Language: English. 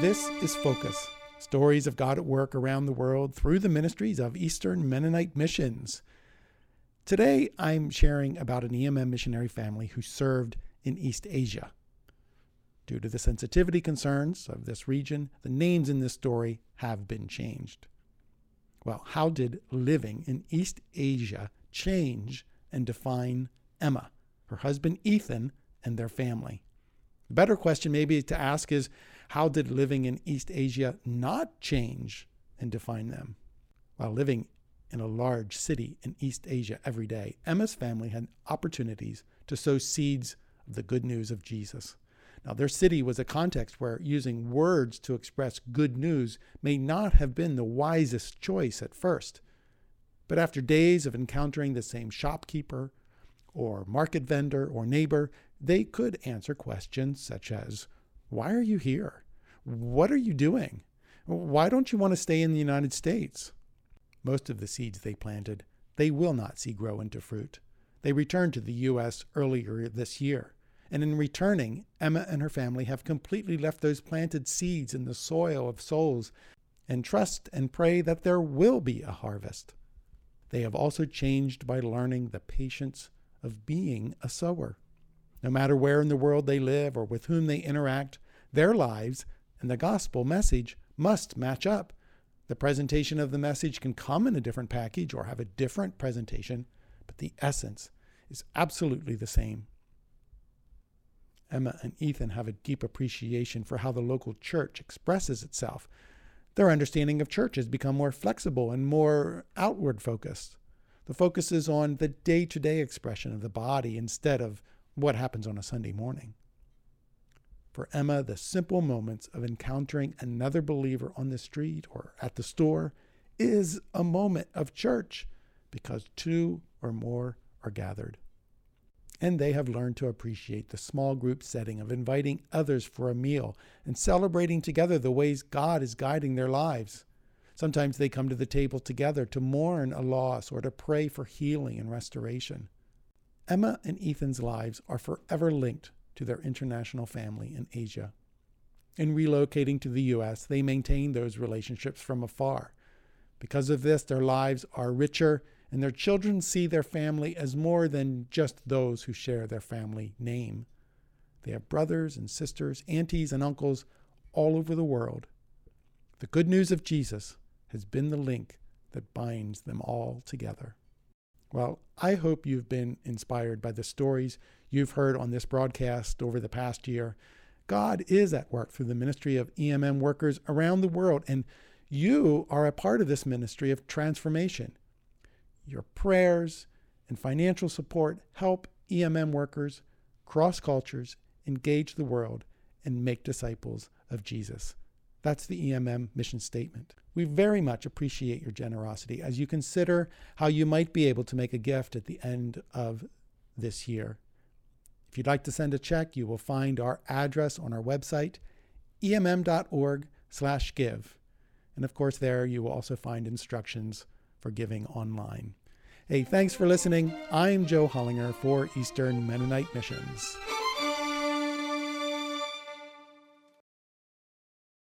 This is Focus stories of God at work around the world through the ministries of Eastern Mennonite Missions. Today, I'm sharing about an EMM missionary family who served in East Asia. Due to the sensitivity concerns of this region, the names in this story have been changed. Well, how did living in East Asia change and define Emma, her husband Ethan, and their family? The better question, maybe, to ask is how did living in East Asia not change and define them? While living in a large city in East Asia every day, Emma's family had opportunities to sow seeds of the good news of Jesus. Now, their city was a context where using words to express good news may not have been the wisest choice at first. But after days of encountering the same shopkeeper, or market vendor, or neighbor, they could answer questions such as why are you here? What are you doing? Why don't you want to stay in the United States? Most of the seeds they planted, they will not see grow into fruit. They returned to the U.S. earlier this year. And in returning, Emma and her family have completely left those planted seeds in the soil of souls and trust and pray that there will be a harvest. They have also changed by learning the patience of being a sower. No matter where in the world they live or with whom they interact, their lives and the gospel message must match up. The presentation of the message can come in a different package or have a different presentation, but the essence is absolutely the same. Emma and Ethan have a deep appreciation for how the local church expresses itself. Their understanding of church has become more flexible and more outward focused. The focus is on the day to day expression of the body instead of what happens on a Sunday morning. For Emma, the simple moments of encountering another believer on the street or at the store is a moment of church because two or more are gathered. And they have learned to appreciate the small group setting of inviting others for a meal and celebrating together the ways God is guiding their lives. Sometimes they come to the table together to mourn a loss or to pray for healing and restoration. Emma and Ethan's lives are forever linked to their international family in Asia. In relocating to the U.S., they maintain those relationships from afar. Because of this, their lives are richer, and their children see their family as more than just those who share their family name. They have brothers and sisters, aunties and uncles all over the world. The good news of Jesus has been the link that binds them all together. Well, I hope you've been inspired by the stories you've heard on this broadcast over the past year. God is at work through the ministry of EMM workers around the world, and you are a part of this ministry of transformation. Your prayers and financial support help EMM workers cross cultures, engage the world, and make disciples of Jesus. That's the EMM mission statement. We very much appreciate your generosity as you consider how you might be able to make a gift at the end of this year. If you'd like to send a check, you will find our address on our website, emm.org/give. And of course there you will also find instructions for giving online. Hey, thanks for listening. I'm Joe Hollinger for Eastern Mennonite Missions.